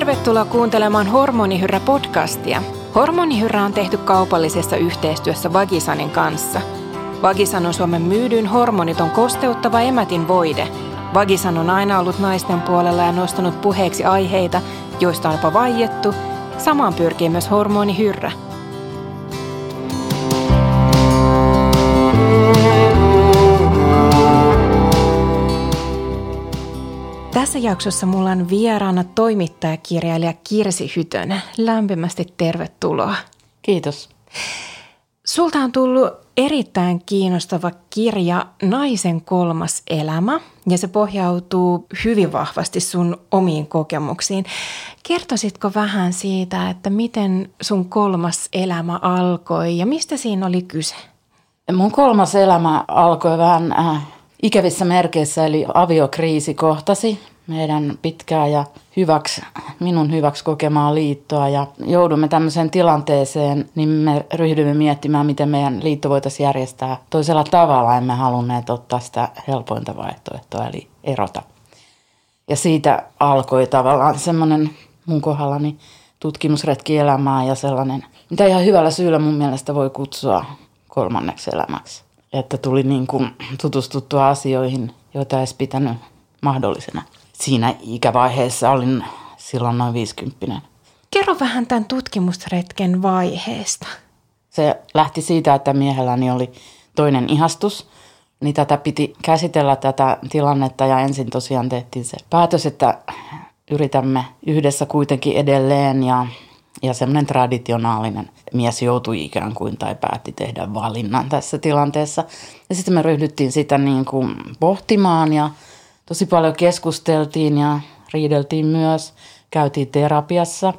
Tervetuloa kuuntelemaan Hormonihyrrä-podcastia. Hormonihyrrä on tehty kaupallisessa yhteistyössä Vagisanin kanssa. Vagisan on Suomen myydyin hormoniton kosteuttava emätin voide. Vagisan on aina ollut naisten puolella ja nostanut puheeksi aiheita, joista on jopa vaiettu. Samaan pyrkii myös Hormonihyrrä – Tässä jaksossa mulla on vieraana toimittajakirjailija Kirsi Hytön. Lämpimästi tervetuloa. Kiitos. Sulta on tullut erittäin kiinnostava kirja Naisen kolmas elämä ja se pohjautuu hyvin vahvasti sun omiin kokemuksiin. Kertoisitko vähän siitä, että miten sun kolmas elämä alkoi ja mistä siinä oli kyse? Mun kolmas elämä alkoi vähän äh, ikävissä merkeissä, eli aviokriisi kohtasi meidän pitkää ja hyväksi, minun hyväksi kokemaa liittoa ja joudumme tämmöiseen tilanteeseen, niin me ryhdymme miettimään, miten meidän liitto voitaisiin järjestää toisella tavalla. Emme halunneet ottaa sitä helpointa vaihtoehtoa, eli erota. Ja siitä alkoi tavallaan semmoinen mun kohdallani tutkimusretki elämää ja sellainen, mitä ihan hyvällä syyllä mun mielestä voi kutsua kolmanneksi elämäksi. Että tuli niin kuin tutustuttua asioihin, joita ei pitänyt mahdollisena siinä ikävaiheessa olin silloin noin 50. Kerro vähän tämän tutkimusretken vaiheesta. Se lähti siitä, että miehelläni oli toinen ihastus. Niin tätä piti käsitellä tätä tilannetta ja ensin tosiaan tehtiin se päätös, että yritämme yhdessä kuitenkin edelleen ja, ja semmoinen traditionaalinen mies joutui ikään kuin tai päätti tehdä valinnan tässä tilanteessa. Ja sitten me ryhdyttiin sitä niin kuin pohtimaan ja tosi paljon keskusteltiin ja riideltiin myös. Käytiin terapiassa.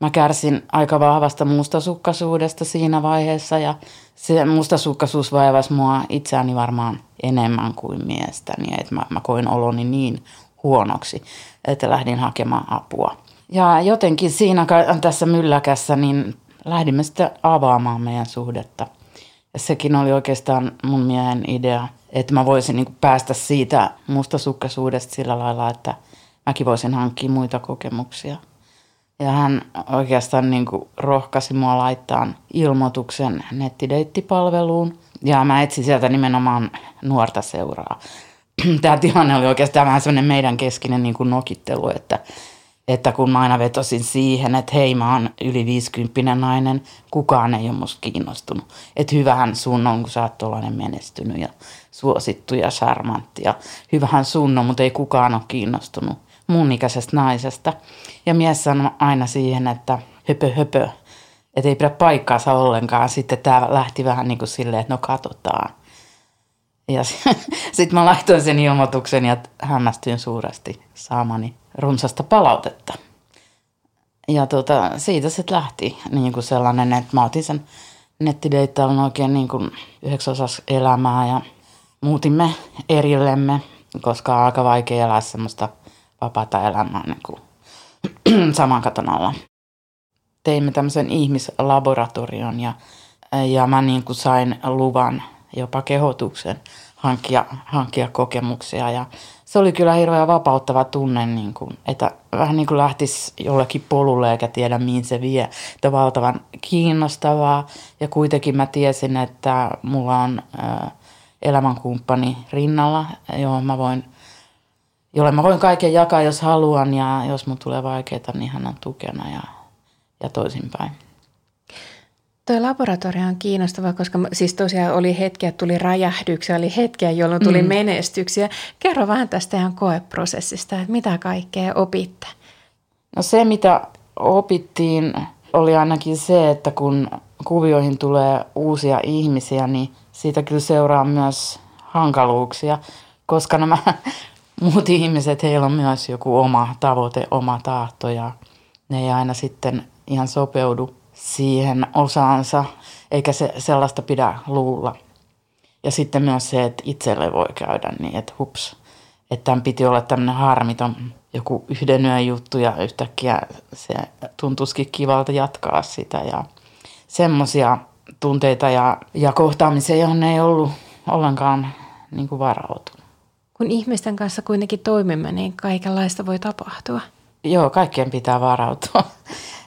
Mä kärsin aika vahvasta mustasukkaisuudesta siinä vaiheessa ja se mustasukkaisuus vaivasi mua itseäni varmaan enemmän kuin miestäni. Että mä, mä koin oloni niin huonoksi, että lähdin hakemaan apua. Ja jotenkin siinä tässä mylläkässä niin lähdimme sitten avaamaan meidän suhdetta. Ja sekin oli oikeastaan mun miehen idea – että mä voisin niin päästä siitä mustasukkaisuudesta sillä lailla, että mäkin voisin hankkia muita kokemuksia. Ja hän oikeastaan niin kuin rohkaisi mua laittaa ilmoituksen nettideittipalveluun. Ja mä etsin sieltä nimenomaan nuorta seuraa. Tämä tilanne oli oikeastaan vähän sellainen meidän keskinen niin nokittelu, että että kun mä aina vetosin siihen, että hei mä oon yli 50 nainen, kukaan ei ole musta kiinnostunut. Että hyvähän sun on, kun sä oot tuollainen menestynyt ja suosittu ja charmantti ja hyvähän sun on, mutta ei kukaan ole kiinnostunut mun ikäisestä naisesta. Ja mies sanoi aina siihen, että höpö höpö, että ei pidä paikkaansa ollenkaan. Sitten tämä lähti vähän niin kuin silleen, että no katsotaan. Ja sitten mä laitoin sen ilmoituksen ja hämmästyin suuresti saamani runsasta palautetta. Ja tota, siitä se lähti niin kuin sellainen, että mä otin sen nettideittailun oikein niin kuin yhdeksän osas elämää ja muutimme erillemme, koska on aika vaikea elää semmoista vapaata elämää niin kuin saman katon alla. Teimme tämmöisen ihmislaboratorion ja, ja mä niin kuin sain luvan, jopa kehotuksen hankkia, hankkia kokemuksia ja se oli kyllä hirveän vapauttava tunne, niin kuin, että vähän niin kuin lähtisi jollekin polulle eikä tiedä mihin se vie. Että valtavan kiinnostavaa ja kuitenkin mä tiesin, että mulla on äh, elämänkumppani rinnalla, johon mä voin, jolle mä voin kaiken jakaa, jos haluan ja jos mun tulee vaikeaa, niin hän on tukena ja, ja toisinpäin. Tuo laboratorio on kiinnostava, koska siis tosiaan oli hetkiä, tuli räjähdyksiä, oli hetkiä, jolloin tuli mm. menestyksiä. Kerro vähän tästä ihan koeprosessista, että mitä kaikkea opitte? No se, mitä opittiin, oli ainakin se, että kun kuvioihin tulee uusia ihmisiä, niin siitä kyllä seuraa myös hankaluuksia, koska nämä muut ihmiset, heillä on myös joku oma tavoite, oma tahto ja ne ei aina sitten ihan sopeudu siihen osaansa, eikä se sellaista pidä luulla. Ja sitten myös se, että itselle voi käydä niin, että hups, että tämän piti olla tämmöinen harmiton joku yhden yön juttu ja yhtäkkiä se tuntuisikin kivalta jatkaa sitä ja semmoisia tunteita ja, ja kohtaamisia, johon ei ollut ollenkaan niin kuin varautunut. Kun ihmisten kanssa kuitenkin toimimme, niin kaikenlaista voi tapahtua. Joo, kaikkien pitää varautua.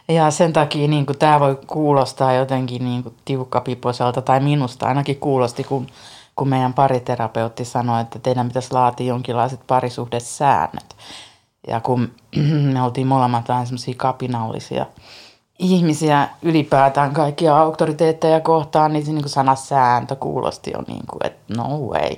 Ja sen takia niin tämä voi kuulostaa jotenkin niin kuin tiukkapipoiselta, tai minusta ainakin kuulosti, kun, kun meidän pariterapeutti sanoi, että teidän pitäisi laatia jonkinlaiset parisuhdesäännöt. Ja kun me oltiin molemmat vähän semmoisia kapinallisia – ihmisiä ylipäätään kaikkia auktoriteetteja kohtaan, niin, se niin sana sääntö kuulosti jo niin kuin, että no way.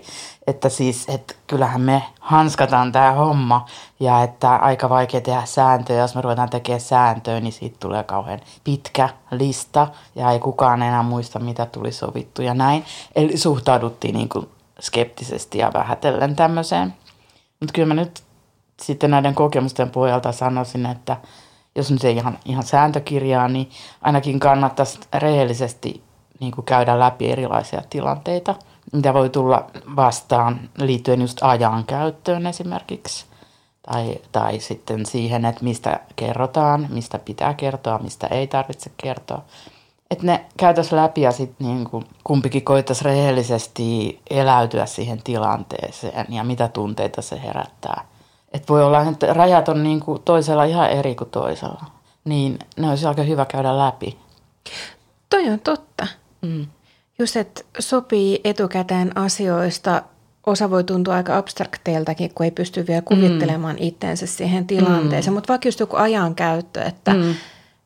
Että siis, että kyllähän me hanskataan tämä homma ja että aika vaikea tehdä sääntöjä. Jos me ruvetaan tekemään sääntöä, niin siitä tulee kauhean pitkä lista ja ei kukaan enää muista, mitä tuli sovittu ja näin. Eli suhtauduttiin niin kuin skeptisesti ja vähätellen tämmöiseen. Mutta kyllä mä nyt sitten näiden kokemusten pohjalta sanoisin, että – jos nyt ei ihan, ihan sääntökirjaa, niin ainakin kannattaisi rehellisesti niin kuin käydä läpi erilaisia tilanteita, mitä voi tulla vastaan liittyen just ajan käyttöön esimerkiksi. Tai, tai sitten siihen, että mistä kerrotaan, mistä pitää kertoa, mistä ei tarvitse kertoa. Että ne käytäisiin läpi ja sitten niin kumpikin koittaisi rehellisesti eläytyä siihen tilanteeseen ja mitä tunteita se herättää. Että voi olla, että rajat on niin kuin toisella ihan eri kuin toisella. Niin ne olisi aika hyvä käydä läpi. Toi on totta. Mm. Just, että sopii etukäteen asioista. Osa voi tuntua aika abstrakteiltakin, kun ei pysty vielä kuvittelemaan mm. itsensä siihen tilanteeseen. Mm. Mutta vaikka just joku ajankäyttö, että mm.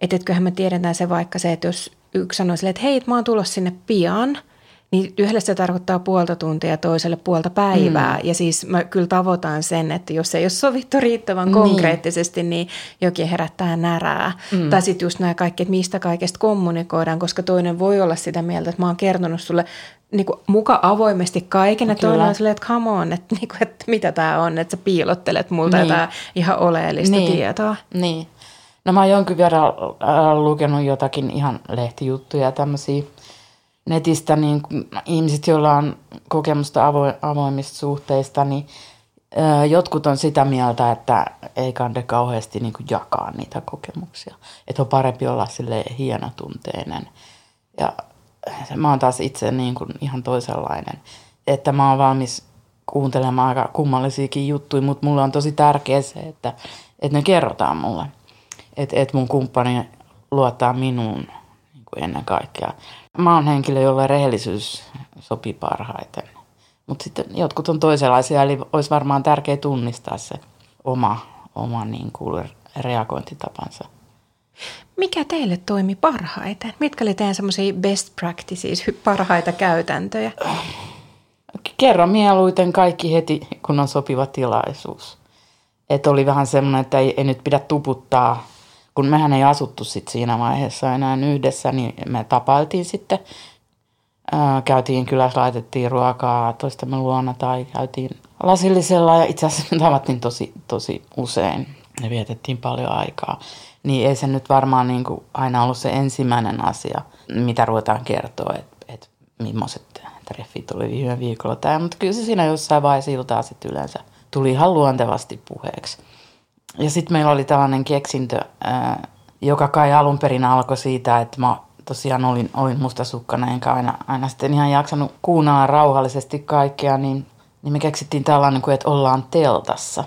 et, etköhän me tiedetään se vaikka se, että jos yksi silleen, että hei, mä oon tulossa sinne pian – niin yhdelle se tarkoittaa puolta tuntia ja toiselle puolta päivää. Mm. Ja siis mä kyllä tavoitan sen, että jos ei ole sovittu riittävän niin. konkreettisesti, niin jokin herättää närää. Mm. Tai sitten just nämä kaikki, että mistä kaikesta kommunikoidaan, koska toinen voi olla sitä mieltä, että mä oon kertonut sulle niin kuin muka avoimesti kaiken, ja toinen on silleen, että come on, että, niin kuin, että mitä tämä on, että sä piilottelet multa niin. jotain ihan oleellista niin. tietoa. Niin. No mä oon jonkin verran äh, lukenut jotakin ihan lehtijuttuja ja tämmöisiä netistä niin ihmiset, joilla on kokemusta avo, avoimista suhteista, niin ö, jotkut on sitä mieltä, että ei kande kauheasti niin jakaa niitä kokemuksia. Että on parempi olla sille hienotunteinen. Ja mä oon taas itse niin kuin ihan toisenlainen. Että mä oon valmis kuuntelemaan aika kummallisiakin juttuja, mutta mulle on tosi tärkeä se, että, että ne kerrotaan mulle. Että, että mun kumppani luottaa minuun kuin ennen kaikkea. Mä oon henkilö, jolle rehellisyys sopii parhaiten. Mutta sitten jotkut on toisenlaisia, eli olisi varmaan tärkeää tunnistaa se oma, oma niin kuin reagointitapansa. Mikä teille toimi parhaiten? Mitkä oli teidän semmoisia best practices, parhaita käytäntöjä? Kerro mieluiten kaikki heti, kun on sopiva tilaisuus. Että oli vähän semmoinen, että ei, ei nyt pidä tuputtaa kun mehän ei asuttu sit siinä vaiheessa enää yhdessä, niin me tapailtiin sitten. Ää, käytiin kylässä, laitettiin ruokaa toistemme luona tai käytiin lasillisella ja itse asiassa me tavattiin tosi, tosi usein ja vietettiin paljon aikaa. Niin ei se nyt varmaan niin kuin aina ollut se ensimmäinen asia, mitä ruvetaan kertoa, että et millaiset treffit oli viime viikolla. Tämä, mutta kyllä se siinä jossain vaiheessa iltaa sitten yleensä tuli ihan luontevasti puheeksi. Ja sitten meillä oli tällainen keksintö, joka kai alun perin alkoi siitä, että mä tosiaan olin, olin mustasukkana, enkä aina, aina sitten ihan jaksanut kuunnella rauhallisesti kaikkea, niin, niin me keksittiin tällainen kuin, että ollaan teltassa.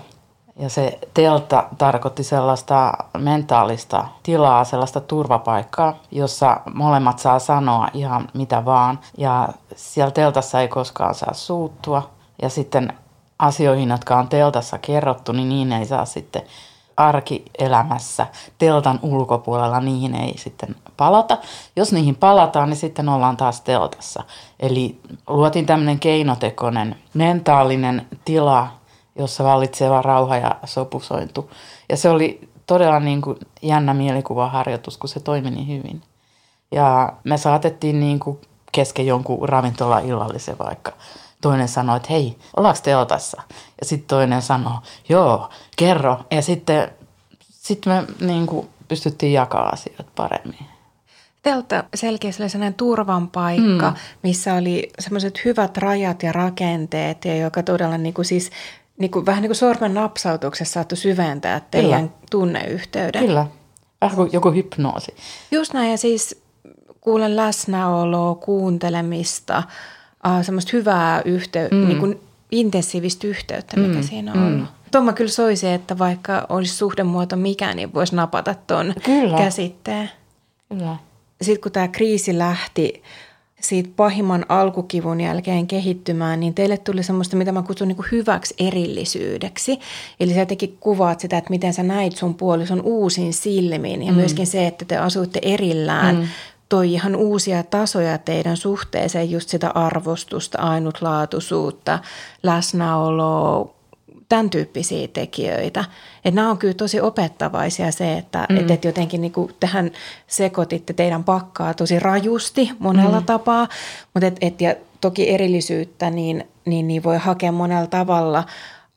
Ja se teltta tarkoitti sellaista mentaalista tilaa, sellaista turvapaikkaa, jossa molemmat saa sanoa ihan mitä vaan. Ja siellä teltassa ei koskaan saa suuttua. Ja sitten asioihin, jotka on teltassa kerrottu, niin niin ei saa sitten arkielämässä teltan ulkopuolella, niihin ei sitten palata. Jos niihin palataan, niin sitten ollaan taas teltassa. Eli luotiin tämmöinen keinotekoinen mentaalinen tila, jossa vallitsee vaan rauha ja sopusointu. Ja se oli todella niin kuin jännä mielikuvaharjoitus, kun se toimi niin hyvin. Ja me saatettiin niin kuin kesken jonkun ravintola illallisen vaikka toinen sanoi, että hei, ollaanko teltassa? Ja sitten toinen sanoi, joo, kerro. Ja sitten, sitten me niin kuin, pystyttiin jakaa asioita paremmin. Teltta selkeästi oli sellainen turvan paikka, mm. missä oli semmoiset hyvät rajat ja rakenteet, ja joka todella niin kuin siis niin kuin, vähän niin kuin sormen napsautuksessa saattoi syventää teidän Kyllä. tunneyhteyden. Kyllä, vähän kuin joku hypnoosi. Just näin, ja siis kuulen läsnäoloa, kuuntelemista, uh, semmoista hyvää yhteyttä, mm. niin kuin intensiivistä yhteyttä, mikä mm. siinä on mm. Tuomma kyllä soisi, että vaikka olisi suhdemuoto mikä, niin voisi napata tuon käsitteen. Kyllä. Sitten kun tämä kriisi lähti siitä pahimman alkukivun jälkeen kehittymään, niin teille tuli semmoista, mitä mä kutsun niin hyväksi erillisyydeksi. Eli sä jotenkin kuvaat sitä, että miten sä näit sun puolison uusin silmin ja mm. myöskin se, että te asuitte erillään, mm. Toi ihan uusia tasoja teidän suhteeseen, just sitä arvostusta, ainutlaatuisuutta, läsnäoloa, tämän tyyppisiä tekijöitä. Että nämä on kyllä tosi opettavaisia se, että mm. et, et jotenkin niin kuin tähän sekoititte teidän pakkaa tosi rajusti monella mm. tapaa, mutta et, et, ja toki erillisyyttä niin, niin, niin voi hakea monella tavalla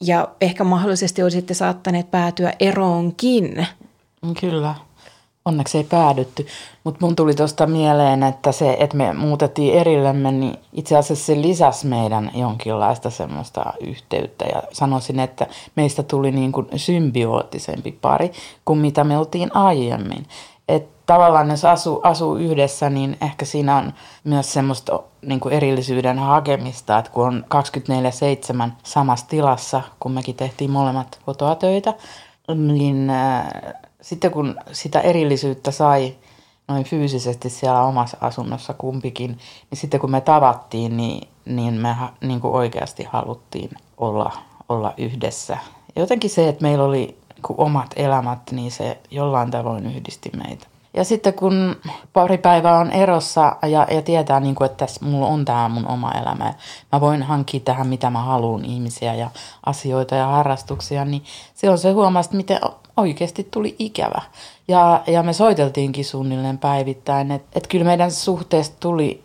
ja ehkä mahdollisesti olisitte saattaneet päätyä eroonkin. Kyllä. Onneksi ei päädytty, mutta mun tuli tuosta mieleen, että se, että me muutettiin erillemme, niin itse asiassa se lisäsi meidän jonkinlaista semmoista yhteyttä. Ja sanoisin, että meistä tuli niin kuin symbioottisempi pari kuin mitä me oltiin aiemmin. Että tavallaan jos asuu, asuu yhdessä, niin ehkä siinä on myös semmoista niin kuin erillisyyden hakemista, että kun on 24-7 samassa tilassa, kun mekin tehtiin molemmat kotoa töitä, niin äh, sitten kun sitä erillisyyttä sai noin fyysisesti siellä omassa asunnossa kumpikin, niin sitten kun me tavattiin, niin, niin me niin kuin oikeasti haluttiin olla, olla yhdessä. Jotenkin se, että meillä oli niin omat elämät, niin se jollain tavoin yhdisti meitä. Ja sitten kun pari päivää on erossa ja, ja tietää, niin kuin, että tässä mulla on tämä mun oma elämä, mä voin hankkia tähän mitä mä haluan ihmisiä ja asioita ja harrastuksia, niin silloin se huomasi, miten oikeasti tuli ikävä. Ja, ja me soiteltiinkin suunnilleen päivittäin, että et kyllä meidän suhteesta tuli,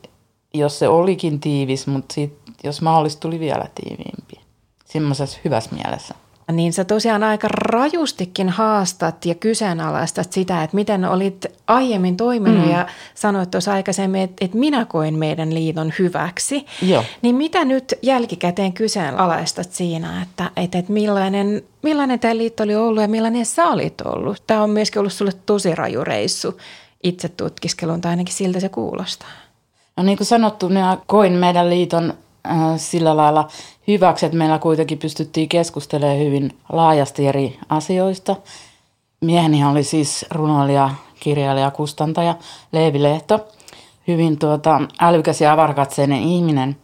jos se olikin tiivis, mutta sit, jos mahdollista tuli vielä tiiviimpi. Semmoisessa hyvässä mielessä. Niin sä tosiaan aika rajustikin haastat ja kyseenalaistat sitä, että miten olit aiemmin toiminut mm. ja sanoit tuossa aikaisemmin, että, että minä koin meidän liiton hyväksi. Joo. Niin mitä nyt jälkikäteen kyseenalaistat siinä, että, että, että millainen, millainen tämä liitto oli ollut ja millainen sä olit ollut? Tämä on myöskin ollut sulle tosi raju reissu itse tutkiskelun, tai ainakin siltä se kuulostaa. No niin kuin sanottu, minä koin meidän liiton sillä lailla hyväksi, että meillä kuitenkin pystyttiin keskustelemaan hyvin laajasti eri asioista. Mieheni oli siis runoilija, kirjailija, kustantaja Leevi Lehto. Hyvin tuota, älykäs ja avarkatseinen ihminen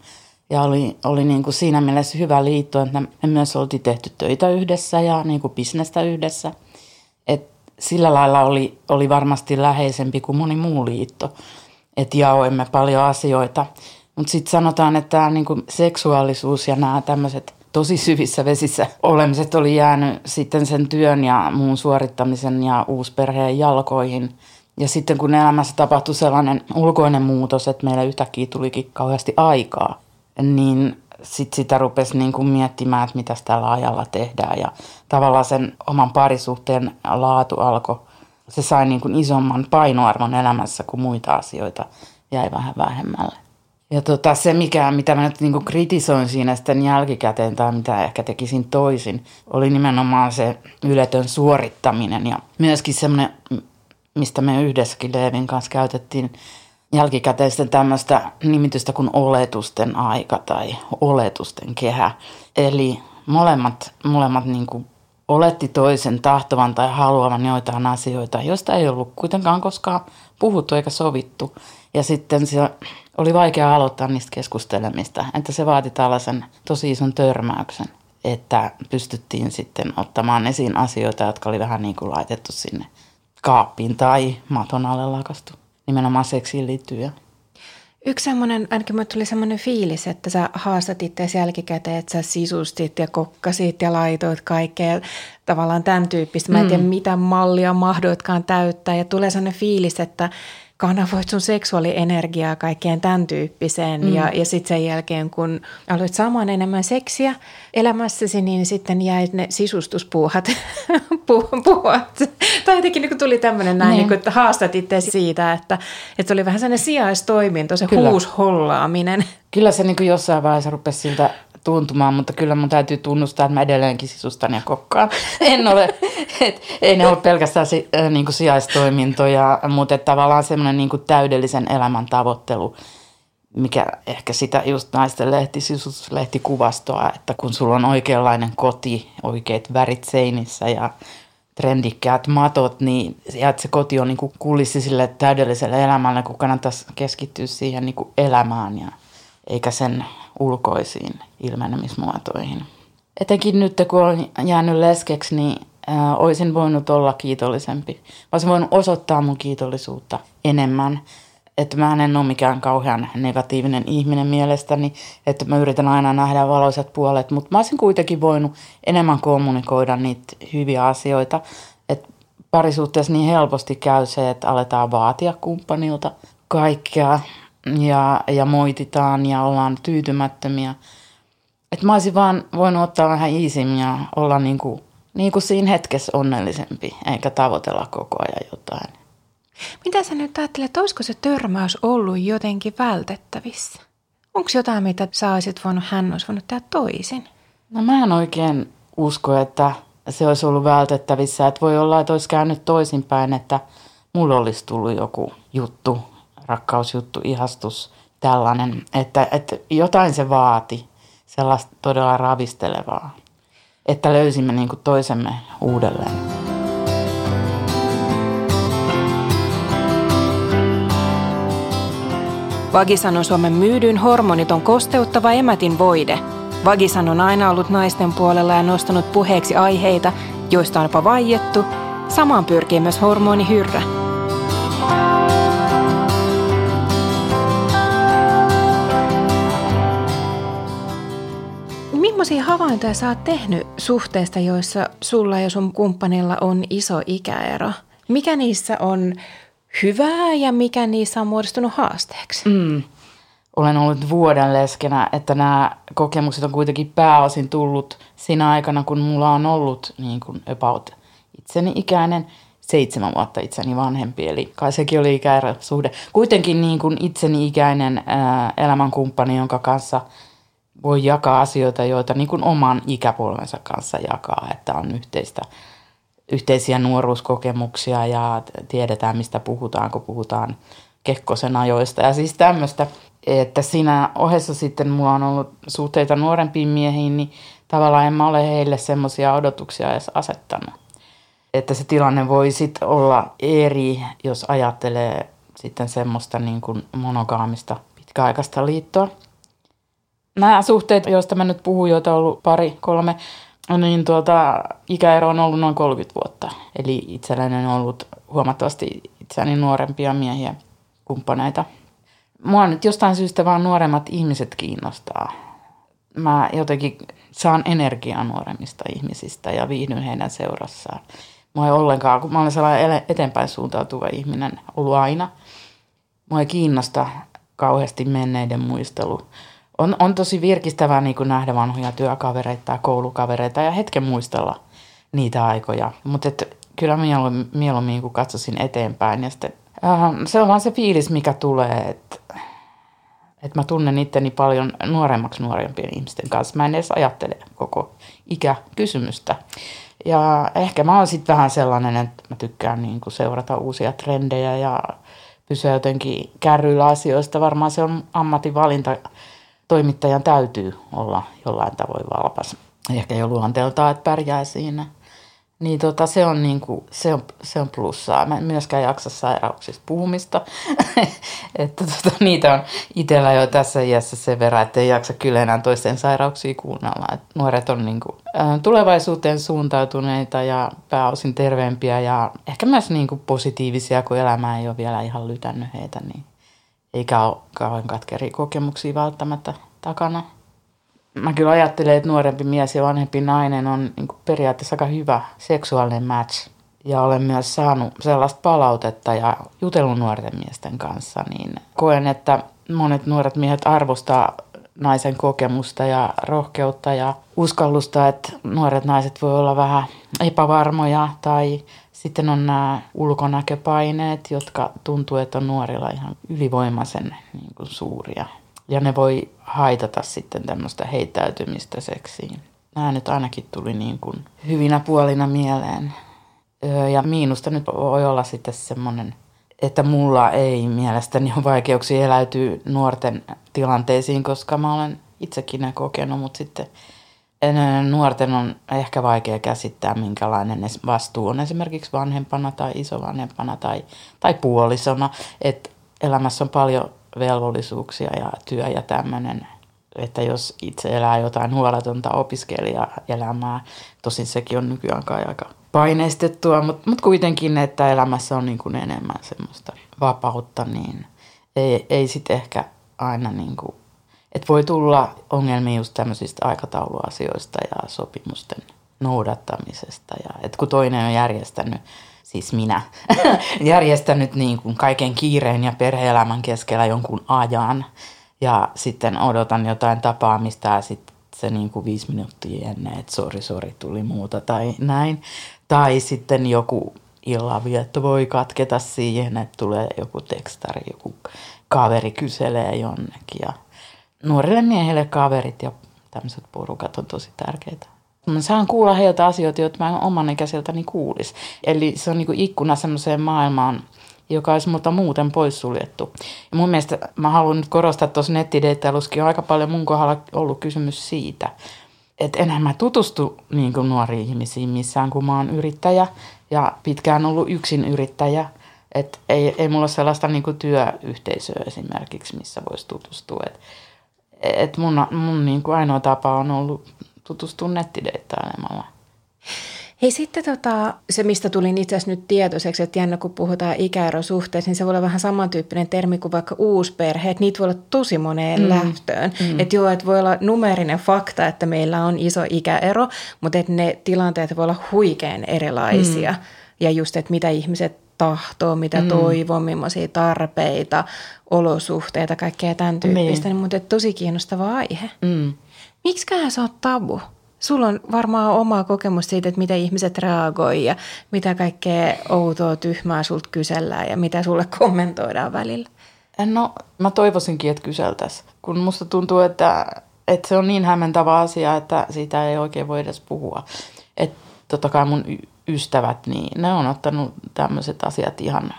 ja oli, oli niin kuin siinä mielessä hyvä liitto, että me myös oltiin tehty töitä yhdessä ja niin kuin bisnestä yhdessä. Et sillä lailla oli, oli varmasti läheisempi kuin moni muu liitto, että jaoimme paljon asioita. Mutta sitten sanotaan, että tämä niinku seksuaalisuus ja nämä tämmöiset tosi syvissä vesissä olemiset oli jäänyt sitten sen työn ja muun suorittamisen ja uusperheen jalkoihin. Ja sitten kun elämässä tapahtui sellainen ulkoinen muutos, että meillä yhtäkkiä tulikin kauheasti aikaa, niin sitten sitä rupesi niin kuin miettimään, että mitä tällä ajalla tehdään. Ja tavallaan sen oman parisuhteen laatu alkoi, se sai niin kuin isomman painoarvon elämässä kuin muita asioita jäi vähän vähemmälle. Ja tota, se, mikä, mitä mä nyt niinku kritisoin siinä sitten jälkikäteen tai mitä ehkä tekisin toisin, oli nimenomaan se yletön suorittaminen ja myöskin semmoinen, mistä me yhdessäkin Leevin kanssa käytettiin jälkikäteen sitten tämmöistä nimitystä kuin oletusten aika tai oletusten kehä. Eli molemmat, molemmat niinku oletti toisen tahtovan tai haluavan joitain asioita, joista ei ollut kuitenkaan koskaan puhuttu eikä sovittu. Ja sitten se oli vaikea aloittaa niistä keskustelemista, että se vaati tällaisen tosi ison törmäyksen, että pystyttiin sitten ottamaan esiin asioita, jotka oli vähän niin kuin laitettu sinne kaappiin tai maton alle lakastu. Nimenomaan seksiin liittyen. Yksi semmoinen, ainakin mulle tuli semmoinen fiilis, että sä haastat itseäsi jälkikäteen, että sä sisustit ja kokkasit ja laitoit kaikkea tavallaan tämän tyyppistä. Mä en tiedä, mm. mitä mallia mahdoitkaan täyttää ja tulee semmoinen fiilis, että kanavoit sun seksuaalienergiaa kaikkeen tämän tyyppiseen. Mm. Ja, ja sitten sen jälkeen, kun aloit saamaan enemmän seksiä elämässäsi, niin sitten jäi ne sisustuspuuhat. puuhat. Tai jotenkin niin tuli tämmöinen näin, niin. Niin kuin, että haastat itse siitä, että, että se oli vähän sellainen sijaistoiminto, se Kyllä. huushollaaminen. Kyllä se niin kuin jossain vaiheessa rupesi siltä tuntumaan, mutta kyllä mun täytyy tunnustaa, että mä edelleenkin sisustan ja kokkaan. En ole, et, ei ne ole pelkästään si, äh, niin kuin sijaistoimintoja, mutta tavallaan semmoinen niin kuin täydellisen elämän tavoittelu mikä ehkä sitä just naisten lehti, kuvastoa, että kun sulla on oikeanlainen koti, oikeat värit seinissä ja trendikkäät matot, niin ja että se koti on niin kuin kulissi sille täydelliselle elämälle, kun kannattaisi keskittyä siihen niin kuin elämään ja eikä sen ulkoisiin ilmenemismuotoihin. Etenkin nyt, kun olen jäänyt leskeksi, niin ää, olisin voinut olla kiitollisempi. Mä olisin voinut osoittaa mun kiitollisuutta enemmän. Että mä en ole mikään kauhean negatiivinen ihminen mielestäni, että mä yritän aina nähdä valoisat puolet, mutta mä olisin kuitenkin voinut enemmän kommunikoida niitä hyviä asioita. Että parisuhteessa niin helposti käy se, että aletaan vaatia kumppanilta kaikkea ja, ja moititaan ja ollaan tyytymättömiä. Että mä olisin vaan voinut ottaa vähän iisimmin ja olla niin kuin, niin kuin siinä hetkessä onnellisempi, eikä tavoitella koko ajan jotain. Mitä sä nyt ajattelet, olisiko se törmäys ollut jotenkin vältettävissä? Onko jotain, mitä sä olisit voinut, hän olisi voinut tehdä toisin? No mä en oikein usko, että se olisi ollut vältettävissä. Että voi olla, että olisi käynyt toisinpäin, että mulla olisi tullut joku juttu, rakkausjuttu, ihastus, tällainen. Että, että jotain se vaati, sellaista todella ravistelevaa. Että löysimme niin kuin toisemme uudelleen. Vagisan on Suomen myydyin hormoniton kosteuttava emätin voide. Vagisan on aina ollut naisten puolella ja nostanut puheeksi aiheita, joista on jopa vaiettu. Samaan pyrkii myös hormoni Millaisia havaintoja sä oot tehnyt suhteesta, joissa sulla ja sun kumppanilla on iso ikäero? Mikä niissä on hyvää ja mikä niissä on muodostunut haasteeksi? Mm. Olen ollut vuoden leskenä, että nämä kokemukset on kuitenkin pääosin tullut siinä aikana, kun mulla on ollut niin kuin about itseni ikäinen seitsemän vuotta itseni vanhempi, eli kai sekin oli ikäerosuhde. Kuitenkin niin kuin itseni ikäinen ää, elämänkumppani, jonka kanssa voi jakaa asioita, joita niin kuin oman ikäpolvensa kanssa jakaa, että on yhteistä yhteisiä nuoruuskokemuksia ja tiedetään, mistä puhutaan, kun puhutaan Kekkosen ajoista. Ja siis tämmöistä, että siinä ohessa sitten mulla on ollut suhteita nuorempiin miehiin, niin tavallaan en mä ole heille semmoisia odotuksia edes asettanut. Että se tilanne voi sitten olla eri, jos ajattelee sitten semmoista niin kuin monogaamista pitkäaikaista liittoa. Nämä suhteet, joista mä nyt puhun, joita on ollut pari, kolme, niin tuota, ikäero on ollut noin 30 vuotta. Eli itselläni on ollut huomattavasti itseäni nuorempia miehiä kumppaneita. Mua nyt jostain syystä vaan nuoremmat ihmiset kiinnostaa. Mä jotenkin saan energiaa nuoremmista ihmisistä ja viihdyn heidän seurassaan. Mua ei ollenkaan, kun mä olen sellainen eteenpäin suuntautuva ihminen ollut aina. Mua ei kiinnosta kauheasti menneiden muistelu on, on tosi virkistävää niin kuin nähdä vanhoja työkavereita tai koulukavereita ja hetken muistella niitä aikoja. Mutta kyllä mieluummin, mieluummin kun katsoisin eteenpäin. Ja sitten, äh, se on vaan se fiilis, mikä tulee, että et mä tunnen itteni paljon nuoremmaksi nuorempien ihmisten kanssa. Mä en edes ajattele koko ikäkysymystä. Ja ehkä mä oon sitten vähän sellainen, että mä tykkään niin kuin seurata uusia trendejä ja pysyä jotenkin kärryillä asioista. Varmaan se on ammatinvalinta toimittajan täytyy olla jollain tavoin valpas. Ehkä jo luonteeltaan, että pärjää siinä. Niin tota, se, on niinku, se, on, se on plussaa. Mä en myöskään jaksa sairauksista puhumista. että tota, niitä on itsellä jo tässä iässä sen verran, että ei jaksa kyllä enää toisten sairauksia kuunnella. Et nuoret on niinku, tulevaisuuteen suuntautuneita ja pääosin terveempiä ja ehkä myös niinku positiivisia, kun elämä ei ole vielä ihan lytännyt heitä. Niin eikä ole kauhean katkeria kokemuksia välttämättä takana. Mä kyllä ajattelen, että nuorempi mies ja vanhempi nainen on niin periaatteessa aika hyvä seksuaalinen match. Ja olen myös saanut sellaista palautetta ja jutellut nuorten miesten kanssa, niin koen, että monet nuoret miehet arvostaa naisen kokemusta ja rohkeutta ja uskallusta, että nuoret naiset voi olla vähän epävarmoja tai sitten on nämä ulkonäköpaineet, jotka tuntuu, että on nuorilla ihan ylivoimaisen niin kuin suuria. Ja ne voi haitata sitten tämmöistä heittäytymistä seksiin. Nämä nyt ainakin tuli niin kuin hyvinä puolina mieleen. Ja miinusta nyt voi olla sitten semmoinen, että mulla ei mielestäni ole vaikeuksia eläytyä nuorten tilanteisiin, koska mä olen itsekin ne kokenut, mutta sitten nuorten on ehkä vaikea käsittää, minkälainen vastuu on esimerkiksi vanhempana tai isovanhempana tai, tai puolisona. Että elämässä on paljon velvollisuuksia ja työ ja tämmöinen, että jos itse elää jotain huoletonta opiskelijaelämää, tosin sekin on nykyään kai aika paineistettua, mutta mut kuitenkin, että elämässä on niin kuin enemmän semmoista vapautta, niin ei, ei sitten ehkä aina niin kuin, että voi tulla ongelmia just tämmöisistä aikatauluasioista ja sopimusten noudattamisesta. Ja, että kun toinen on järjestänyt, siis minä, järjestänyt niin kuin kaiken kiireen ja perheelämän keskellä jonkun ajan ja sitten odotan jotain tapaamista ja sitten se niin kuin viisi minuuttia ennen, että sori, sori, tuli muuta tai näin. Tai sitten joku illanvietto voi katketa siihen, että tulee joku tekstari, joku kaveri kyselee jonnekin. Ja nuorille miehille kaverit ja tämmöiset porukat on tosi tärkeitä. Mä saan kuulla heiltä asioita, joita mä oman ikäiseltäni kuulis. Eli se on niin kuin ikkuna semmoiseen maailmaan, joka olisi multa muuten poissuljettu. Ja mun mielestä mä haluan nyt korostaa tuossa nettideittailussakin on aika paljon mun kohdalla ollut kysymys siitä, että enhän mä tutustu niin kuin nuoriin ihmisiin missään, kun mä oon yrittäjä ja pitkään ollut yksin yrittäjä. Että ei, ei mulla ole sellaista niin kuin työyhteisöä esimerkiksi, missä voisi tutustua. Et, et mun mun niin kuin ainoa tapa on ollut tutustua nettideittailemalla. Hei sitten tota, se, mistä tulin itse asiassa nyt tietoiseksi, että jännä kun puhutaan ikäerosuhteista, niin se voi olla vähän samantyyppinen termi kuin vaikka uusperhe, että niitä voi olla tosi moneen mm. lähtöön. Mm. Että joo, että voi olla numerinen fakta, että meillä on iso ikäero, mutta että ne tilanteet voi olla huikean erilaisia. Mm. Ja just, että mitä ihmiset tahtoo, mitä mm. toivoo, millaisia tarpeita, olosuhteita, kaikkea tämän tyyppistä. Niin. Mutta tosi kiinnostava aihe. Mm. Miksiköhän se on tabu? Sulla on varmaan oma kokemus siitä, että miten ihmiset reagoi ja mitä kaikkea outoa, tyhmää sulta kysellään ja mitä sulle kommentoidaan välillä. No, mä toivoisinkin, että kyseltäisiin, kun musta tuntuu, että, että se on niin hämmentävä asia, että siitä ei oikein voi edes puhua. Että totta kai mun ystävät, niin ne on ottanut tämmöiset asiat ihan,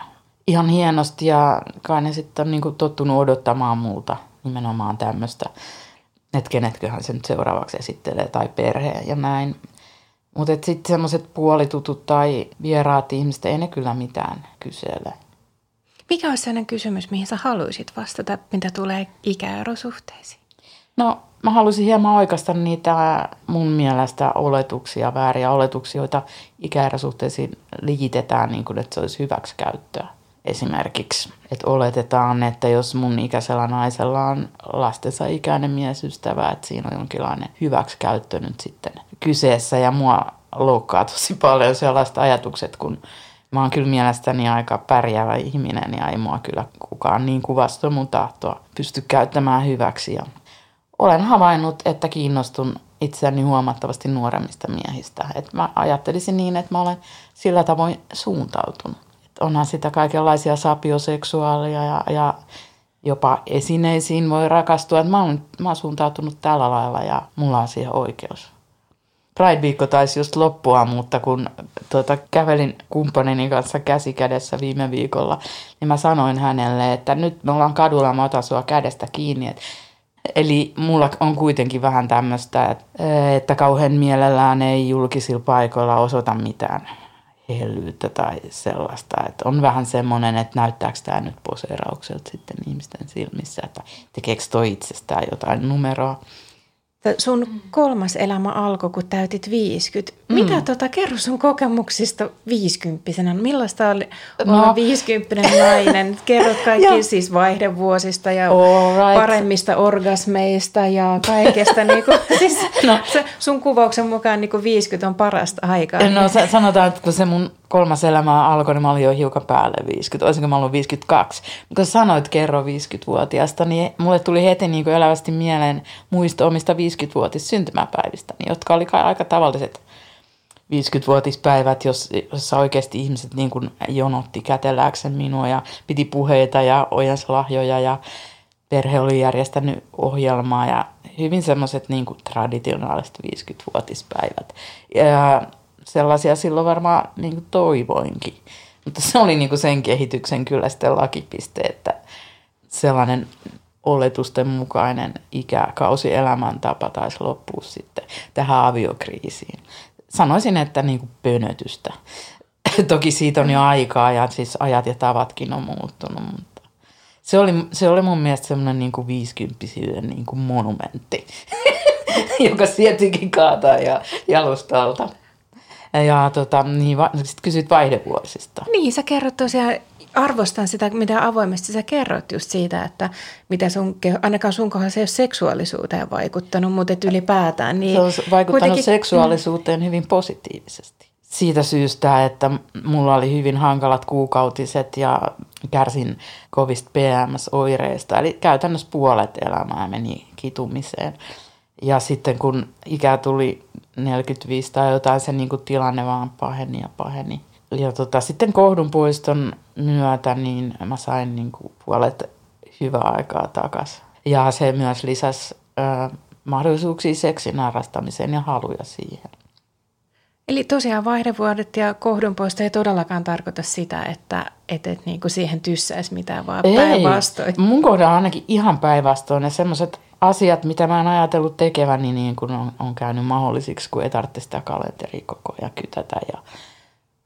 ihan hienosti ja kai ne sitten on niin tottunut odottamaan multa nimenomaan tämmöistä että kenetköhän se nyt seuraavaksi esittelee tai perheen ja näin. Mutta sitten semmoiset puolitutut tai vieraat ihmiset, ei ne kyllä mitään kysele. Mikä olisi sellainen kysymys, mihin sä haluaisit vastata, mitä tulee ikäerosuhteisiin? No, mä haluaisin hieman oikaista niitä mun mielestä oletuksia, vääriä oletuksia, joita ikäerosuhteisiin liitetään, niin kuin että se olisi hyväksikäyttöä esimerkiksi. Että oletetaan, että jos mun ikäisellä naisella on lastensa ikäinen miesystävä, että siinä on jonkinlainen hyväksikäyttö nyt sitten kyseessä. Ja mua loukkaa tosi paljon sellaiset ajatukset, kun mä oon kyllä mielestäni aika pärjäävä ihminen ja ei mua kyllä kukaan niin kuvasta mun tahtoa pysty käyttämään hyväksi. Ja olen havainnut, että kiinnostun itseäni huomattavasti nuoremmista miehistä. Et mä ajattelisin niin, että mä olen sillä tavoin suuntautunut onhan sitä kaikenlaisia sapioseksuaalia ja, ja jopa esineisiin voi rakastua. Mä oon, mä oon suuntautunut tällä lailla ja mulla on siihen oikeus. Pride-viikko taisi just loppua, mutta kun tuota, kävelin kumppanini kanssa käsi kädessä viime viikolla, niin mä sanoin hänelle, että nyt me ollaan kadulla, mä otan sua kädestä kiinni. Et, eli mulla on kuitenkin vähän tämmöistä, että, kauhean mielellään ei julkisilla paikoilla osoita mitään hellyyttä tai sellaista. Että on vähän semmoinen, että näyttääkö tämä nyt poseeraukselta sitten ihmisten silmissä, että tekeekö toi itsestään jotain numeroa. Sun kolmas elämä alkoi, kun täytit 50. Mm. Mitä tota, kerro sun kokemuksista viisikymppisenä? Millaista oli no. olla 50 nainen? Kerrot kaikki siis vaihdevuosista ja right. paremmista orgasmeista ja kaikesta. niin kuin, siis, no. se, sun kuvauksen mukaan niin kuin 50 on parasta aikaa. No sanotaan, että kun se mun kolmas elämä alkoi, niin mä olin jo hiukan päälle 50. Olisinko mä ollut 52? Mutta kun sanoit kerro 50-vuotiaasta, niin mulle tuli heti niin elävästi mieleen muisto omista 50-vuotis syntymäpäivistä, jotka oli aika tavalliset 50-vuotispäivät, jossa oikeasti ihmiset niin kuin jonotti kätelläkseen minua ja piti puheita ja ojensi lahjoja ja perhe oli järjestänyt ohjelmaa ja hyvin semmoiset niin kuin traditionaaliset 50-vuotispäivät. Ja sellaisia silloin varmaan niin kuin toivoinkin. Mutta se oli niin kuin sen kehityksen kyllä sitten lakipiste, että sellainen oletusten mukainen ikäkausi elämäntapa taisi loppua sitten tähän aviokriisiin. Sanoisin, että niin kuin pönötystä. Toki siitä on jo aikaa ja siis ajat ja tavatkin on muuttunut, mutta se oli, se oli mun mielestä semmoinen niin kuin viisikymppisyyden niin kuin monumentti, joka sietikin kaataa ja jalustalta. Ja tota, niin, va- sitten kysyt vaihdevuosista. Niin, sä kerrot tosiaan, arvostan sitä, mitä avoimesti sä kerrot just siitä, että mitä sun, ainakaan sun kohdalla se ei ole seksuaalisuuteen vaikuttanut, mutta et ylipäätään. Niin se on vaikuttanut kuitenkin... seksuaalisuuteen hyvin positiivisesti. Siitä syystä, että mulla oli hyvin hankalat kuukautiset ja kärsin kovista PMS-oireista. Eli käytännössä puolet elämää meni kitumiseen. Ja sitten kun ikä tuli 45 tai jotain, se niin kuin tilanne vaan paheni ja paheni. Ja tota, sitten kohdunpuiston myötä niin mä sain niin kuin puolet hyvää aikaa takas. Ja se myös lisäsi ö, mahdollisuuksia seksin harrastamiseen ja haluja siihen. Eli tosiaan vaihdevuodet ja kohdunpoisto ei todellakaan tarkoita sitä, että et, et niin kuin siihen tyssäisi mitään, vaan päinvastoin. Mun kohdalla ainakin ihan päinvastoin. Ja semmoiset asiat, mitä mä en ajatellut tekeväni, niin, niin kun on, on käynyt mahdollisiksi, kun ei tarvitse sitä kalenteria koko ajan kytätä ja,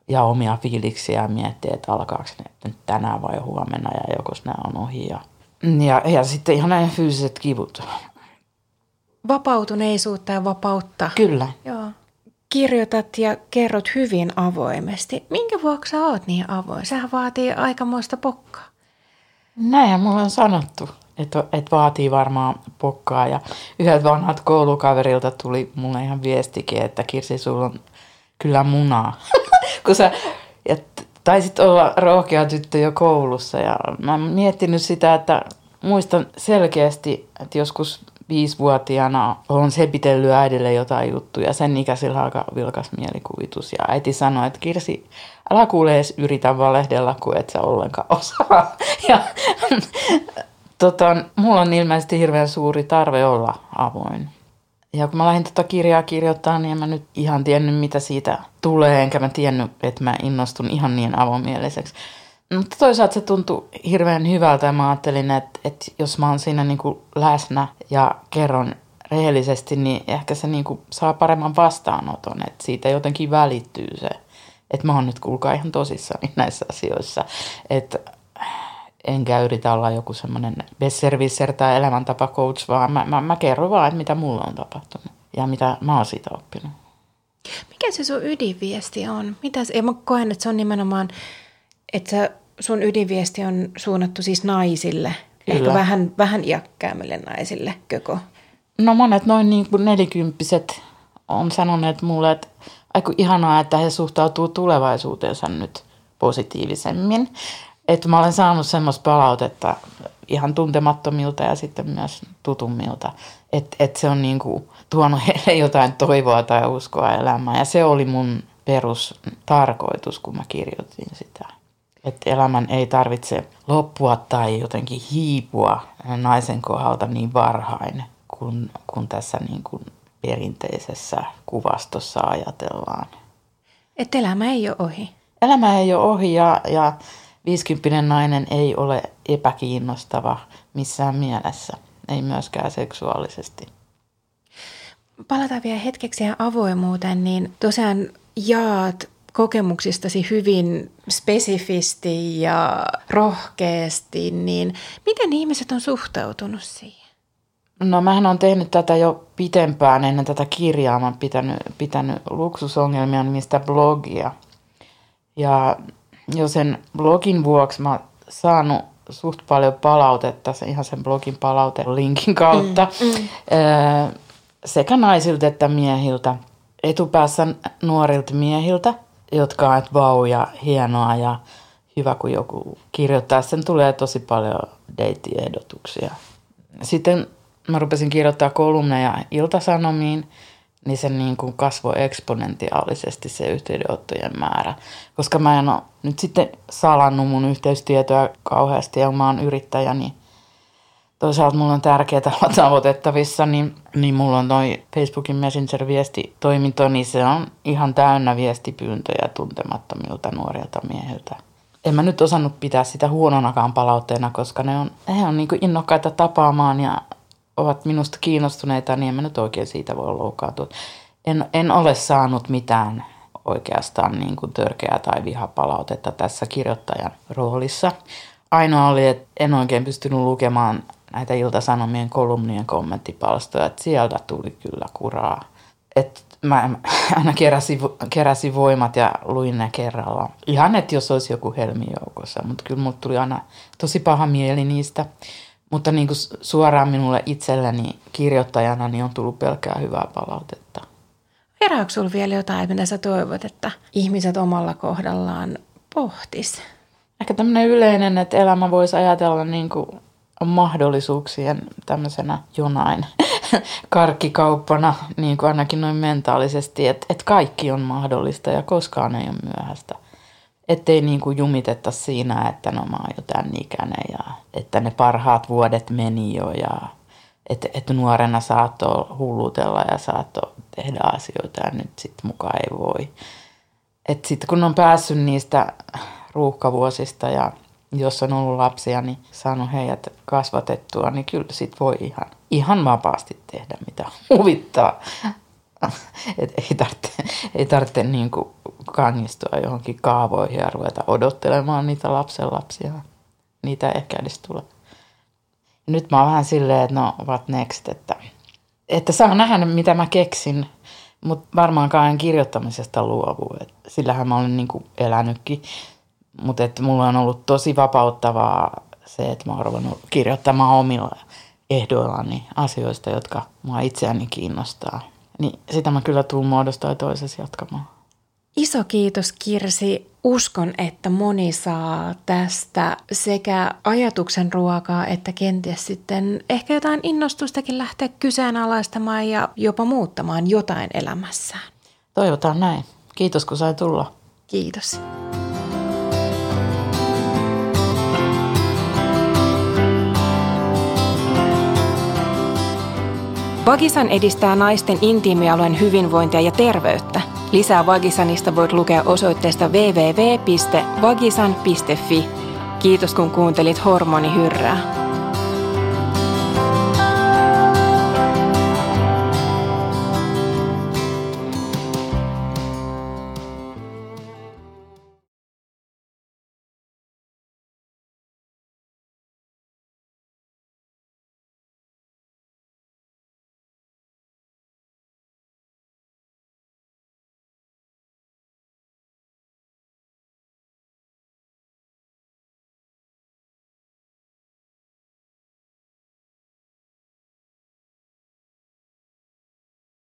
ja omia fiiliksiä miettiä, että alkaako ne nyt tänään vai huomenna ja jokos nämä on ohi. Ja, ja, ja sitten ihan näin fyysiset kivut. Vapautuneisuutta ja vapautta. Kyllä. Joo. Kirjoitat ja kerrot hyvin avoimesti. Minkä vuoksi sä oot niin avoin? Sehän vaatii aikamoista pokkaa. Näinhän mulla on sanottu että et vaatii varmaan pokkaa. Ja yhdeltä vanhat koulukaverilta tuli mulle ihan viestikin, että Kirsi, sulla on kyllä munaa. Kun sä ja taisit olla rohkea tyttö jo koulussa ja mä oon miettinyt sitä, että muistan selkeästi, että joskus viisivuotiaana on sepitellyt äidille jotain juttuja. Sen ikäisillä aika vilkas mielikuvitus. Ja äiti sanoi, että Kirsi, älä kuule edes yritä valehdella, kun et sä ollenkaan osaa. Ja tota, mulla on ilmeisesti hirveän suuri tarve olla avoin. Ja kun mä lähdin tota kirjaa kirjoittaa, niin en mä nyt ihan tiennyt, mitä siitä tulee, enkä mä tiennyt, että mä innostun ihan niin avomieliseksi. Mutta toisaalta se tuntui hirveän hyvältä ja mä ajattelin, että, että jos mä oon siinä kuin läsnä ja kerron rehellisesti, niin ehkä se niin kuin saa paremman vastaanoton, että siitä jotenkin välittyy se, että mä oon nyt kuulkaa ihan tosissani näissä asioissa. Että enkä yritä olla joku semmoinen besservisser tai elämäntapa coach, vaan mä, mä, mä kerron vaan, että mitä mulla on tapahtunut ja mitä mä oon siitä oppinut. Mikä se sun ydinviesti on? Mitä ja mä koen, että se on nimenomaan, että sun ydinviesti on suunnattu siis naisille, Kyllä. ehkä vähän, vähän iäkkäämmille naisille, köko? No monet noin niin kuin nelikymppiset on sanoneet mulle, että aika ihanaa, että he suhtautuu tulevaisuuteensa nyt positiivisemmin että mä olen saanut semmoista palautetta ihan tuntemattomilta ja sitten myös tutummilta, että, että se on niin kuin tuonut heille jotain toivoa tai uskoa elämään. Ja se oli mun perustarkoitus, kun mä kirjoitin sitä. Että elämän ei tarvitse loppua tai jotenkin hiipua naisen kohdalta niin varhain, kun, kun tässä niin kuin perinteisessä kuvastossa ajatellaan. Että elämä ei ole ohi. Elämä ei ole ohi ja, ja 50 nainen ei ole epäkiinnostava missään mielessä, ei myöskään seksuaalisesti. Palataan vielä hetkeksi avoimuuteen, niin tosiaan jaat kokemuksistasi hyvin spesifisti ja rohkeasti, niin miten ihmiset on suhtautunut siihen? No mähän on tehnyt tätä jo pitempään ennen tätä kirjaa. Mä oon pitänyt, pitänyt luksusongelmia nimistä blogia. Ja jo sen blogin vuoksi mä oon saanut suht paljon palautetta, ihan sen blogin linkin kautta, mm, mm. sekä naisilta että miehiltä. Etupäässä nuorilta miehiltä, jotka on, että vau ja hienoa ja hyvä, kun joku kirjoittaa. Sen tulee tosi paljon deittiehdotuksia. Sitten mä rupesin kirjoittaa kolumneja iltasanomiin – niin se niin kuin kasvoi eksponentiaalisesti se yhteydenottojen määrä. Koska mä en ole nyt sitten salannut mun yhteystietoja kauheasti ja mä oon yrittäjä, niin toisaalta mulla on tärkeää olla tavoitettavissa, niin, niin mulla on toi Facebookin Messenger-viestitoiminto, niin se on ihan täynnä viestipyyntöjä tuntemattomilta nuorilta miehiltä. en mä nyt osannut pitää sitä huononakaan palautteena, koska ne on, he on niin innokkaita tapaamaan ja ovat minusta kiinnostuneita, niin en mä nyt oikein siitä voi loukkaantua. En, en ole saanut mitään oikeastaan niin kuin törkeää tai vihapalautetta tässä kirjoittajan roolissa. Ainoa oli, että en oikein pystynyt lukemaan näitä iltasanomien kolumnien kommenttipalstoja, että sieltä tuli kyllä kuraa. Et mä aina keräsin, keräsin voimat ja luin ne kerralla. Ihan, että jos olisi joku helmi joukossa, mutta kyllä mulle tuli aina tosi paha mieli niistä. Mutta niin kuin suoraan minulle itselleni kirjoittajana niin on tullut pelkää hyvää palautetta. Herääkö sinulla vielä jotain, mitä sä toivot, että ihmiset omalla kohdallaan pohtis? Ehkä tämmöinen yleinen, että elämä voisi ajatella niin kuin mahdollisuuksien tämmöisenä jonain karkkikauppana, niin kuin ainakin noin mentaalisesti, että, että kaikki on mahdollista ja koskaan ei ole myöhäistä. Ettei niin kuin jumitetta siinä, että no mä oon jo tämän ikäinen ja että ne parhaat vuodet meni jo ja että, että nuorena saattoi hullutella ja saattoi tehdä asioita ja nyt sitten mukaan ei voi. Että sitten kun on päässyt niistä ruuhkavuosista ja jos on ollut lapsia, niin saanut heidät kasvatettua, niin kyllä sit voi ihan, ihan vapaasti tehdä mitä huvittaa. Et ei tarvitse, ei tarvitse niin kuin kangistua johonkin kaavoihin ja ruveta odottelemaan niitä lapsenlapsia. Niitä ei ehkä edes tule. Nyt mä oon vähän silleen, että no what next, että, että saa nähdä mitä mä keksin, mutta varmaankaan en kirjoittamisesta luovu. sillähän mä olen niin kuin elänytkin mutta että mulla on ollut tosi vapauttavaa se, että mä oon ruvennut kirjoittamaan omilla ehdoillani asioista, jotka mua itseäni kiinnostaa. Niin sitä mä kyllä tuun muodostaa toisessa jatkamaan. Iso kiitos Kirsi. Uskon, että moni saa tästä sekä ajatuksen ruokaa että kenties sitten ehkä jotain innostustakin lähteä kyseenalaistamaan ja jopa muuttamaan jotain elämässään. Toivotaan näin. Kiitos kun sai tulla. Kiitos. Vagisan edistää naisten intiimialueen hyvinvointia ja terveyttä. Lisää Vagisanista voit lukea osoitteesta www.vagisan.fi. Kiitos kun kuuntelit Hormonihyrrää.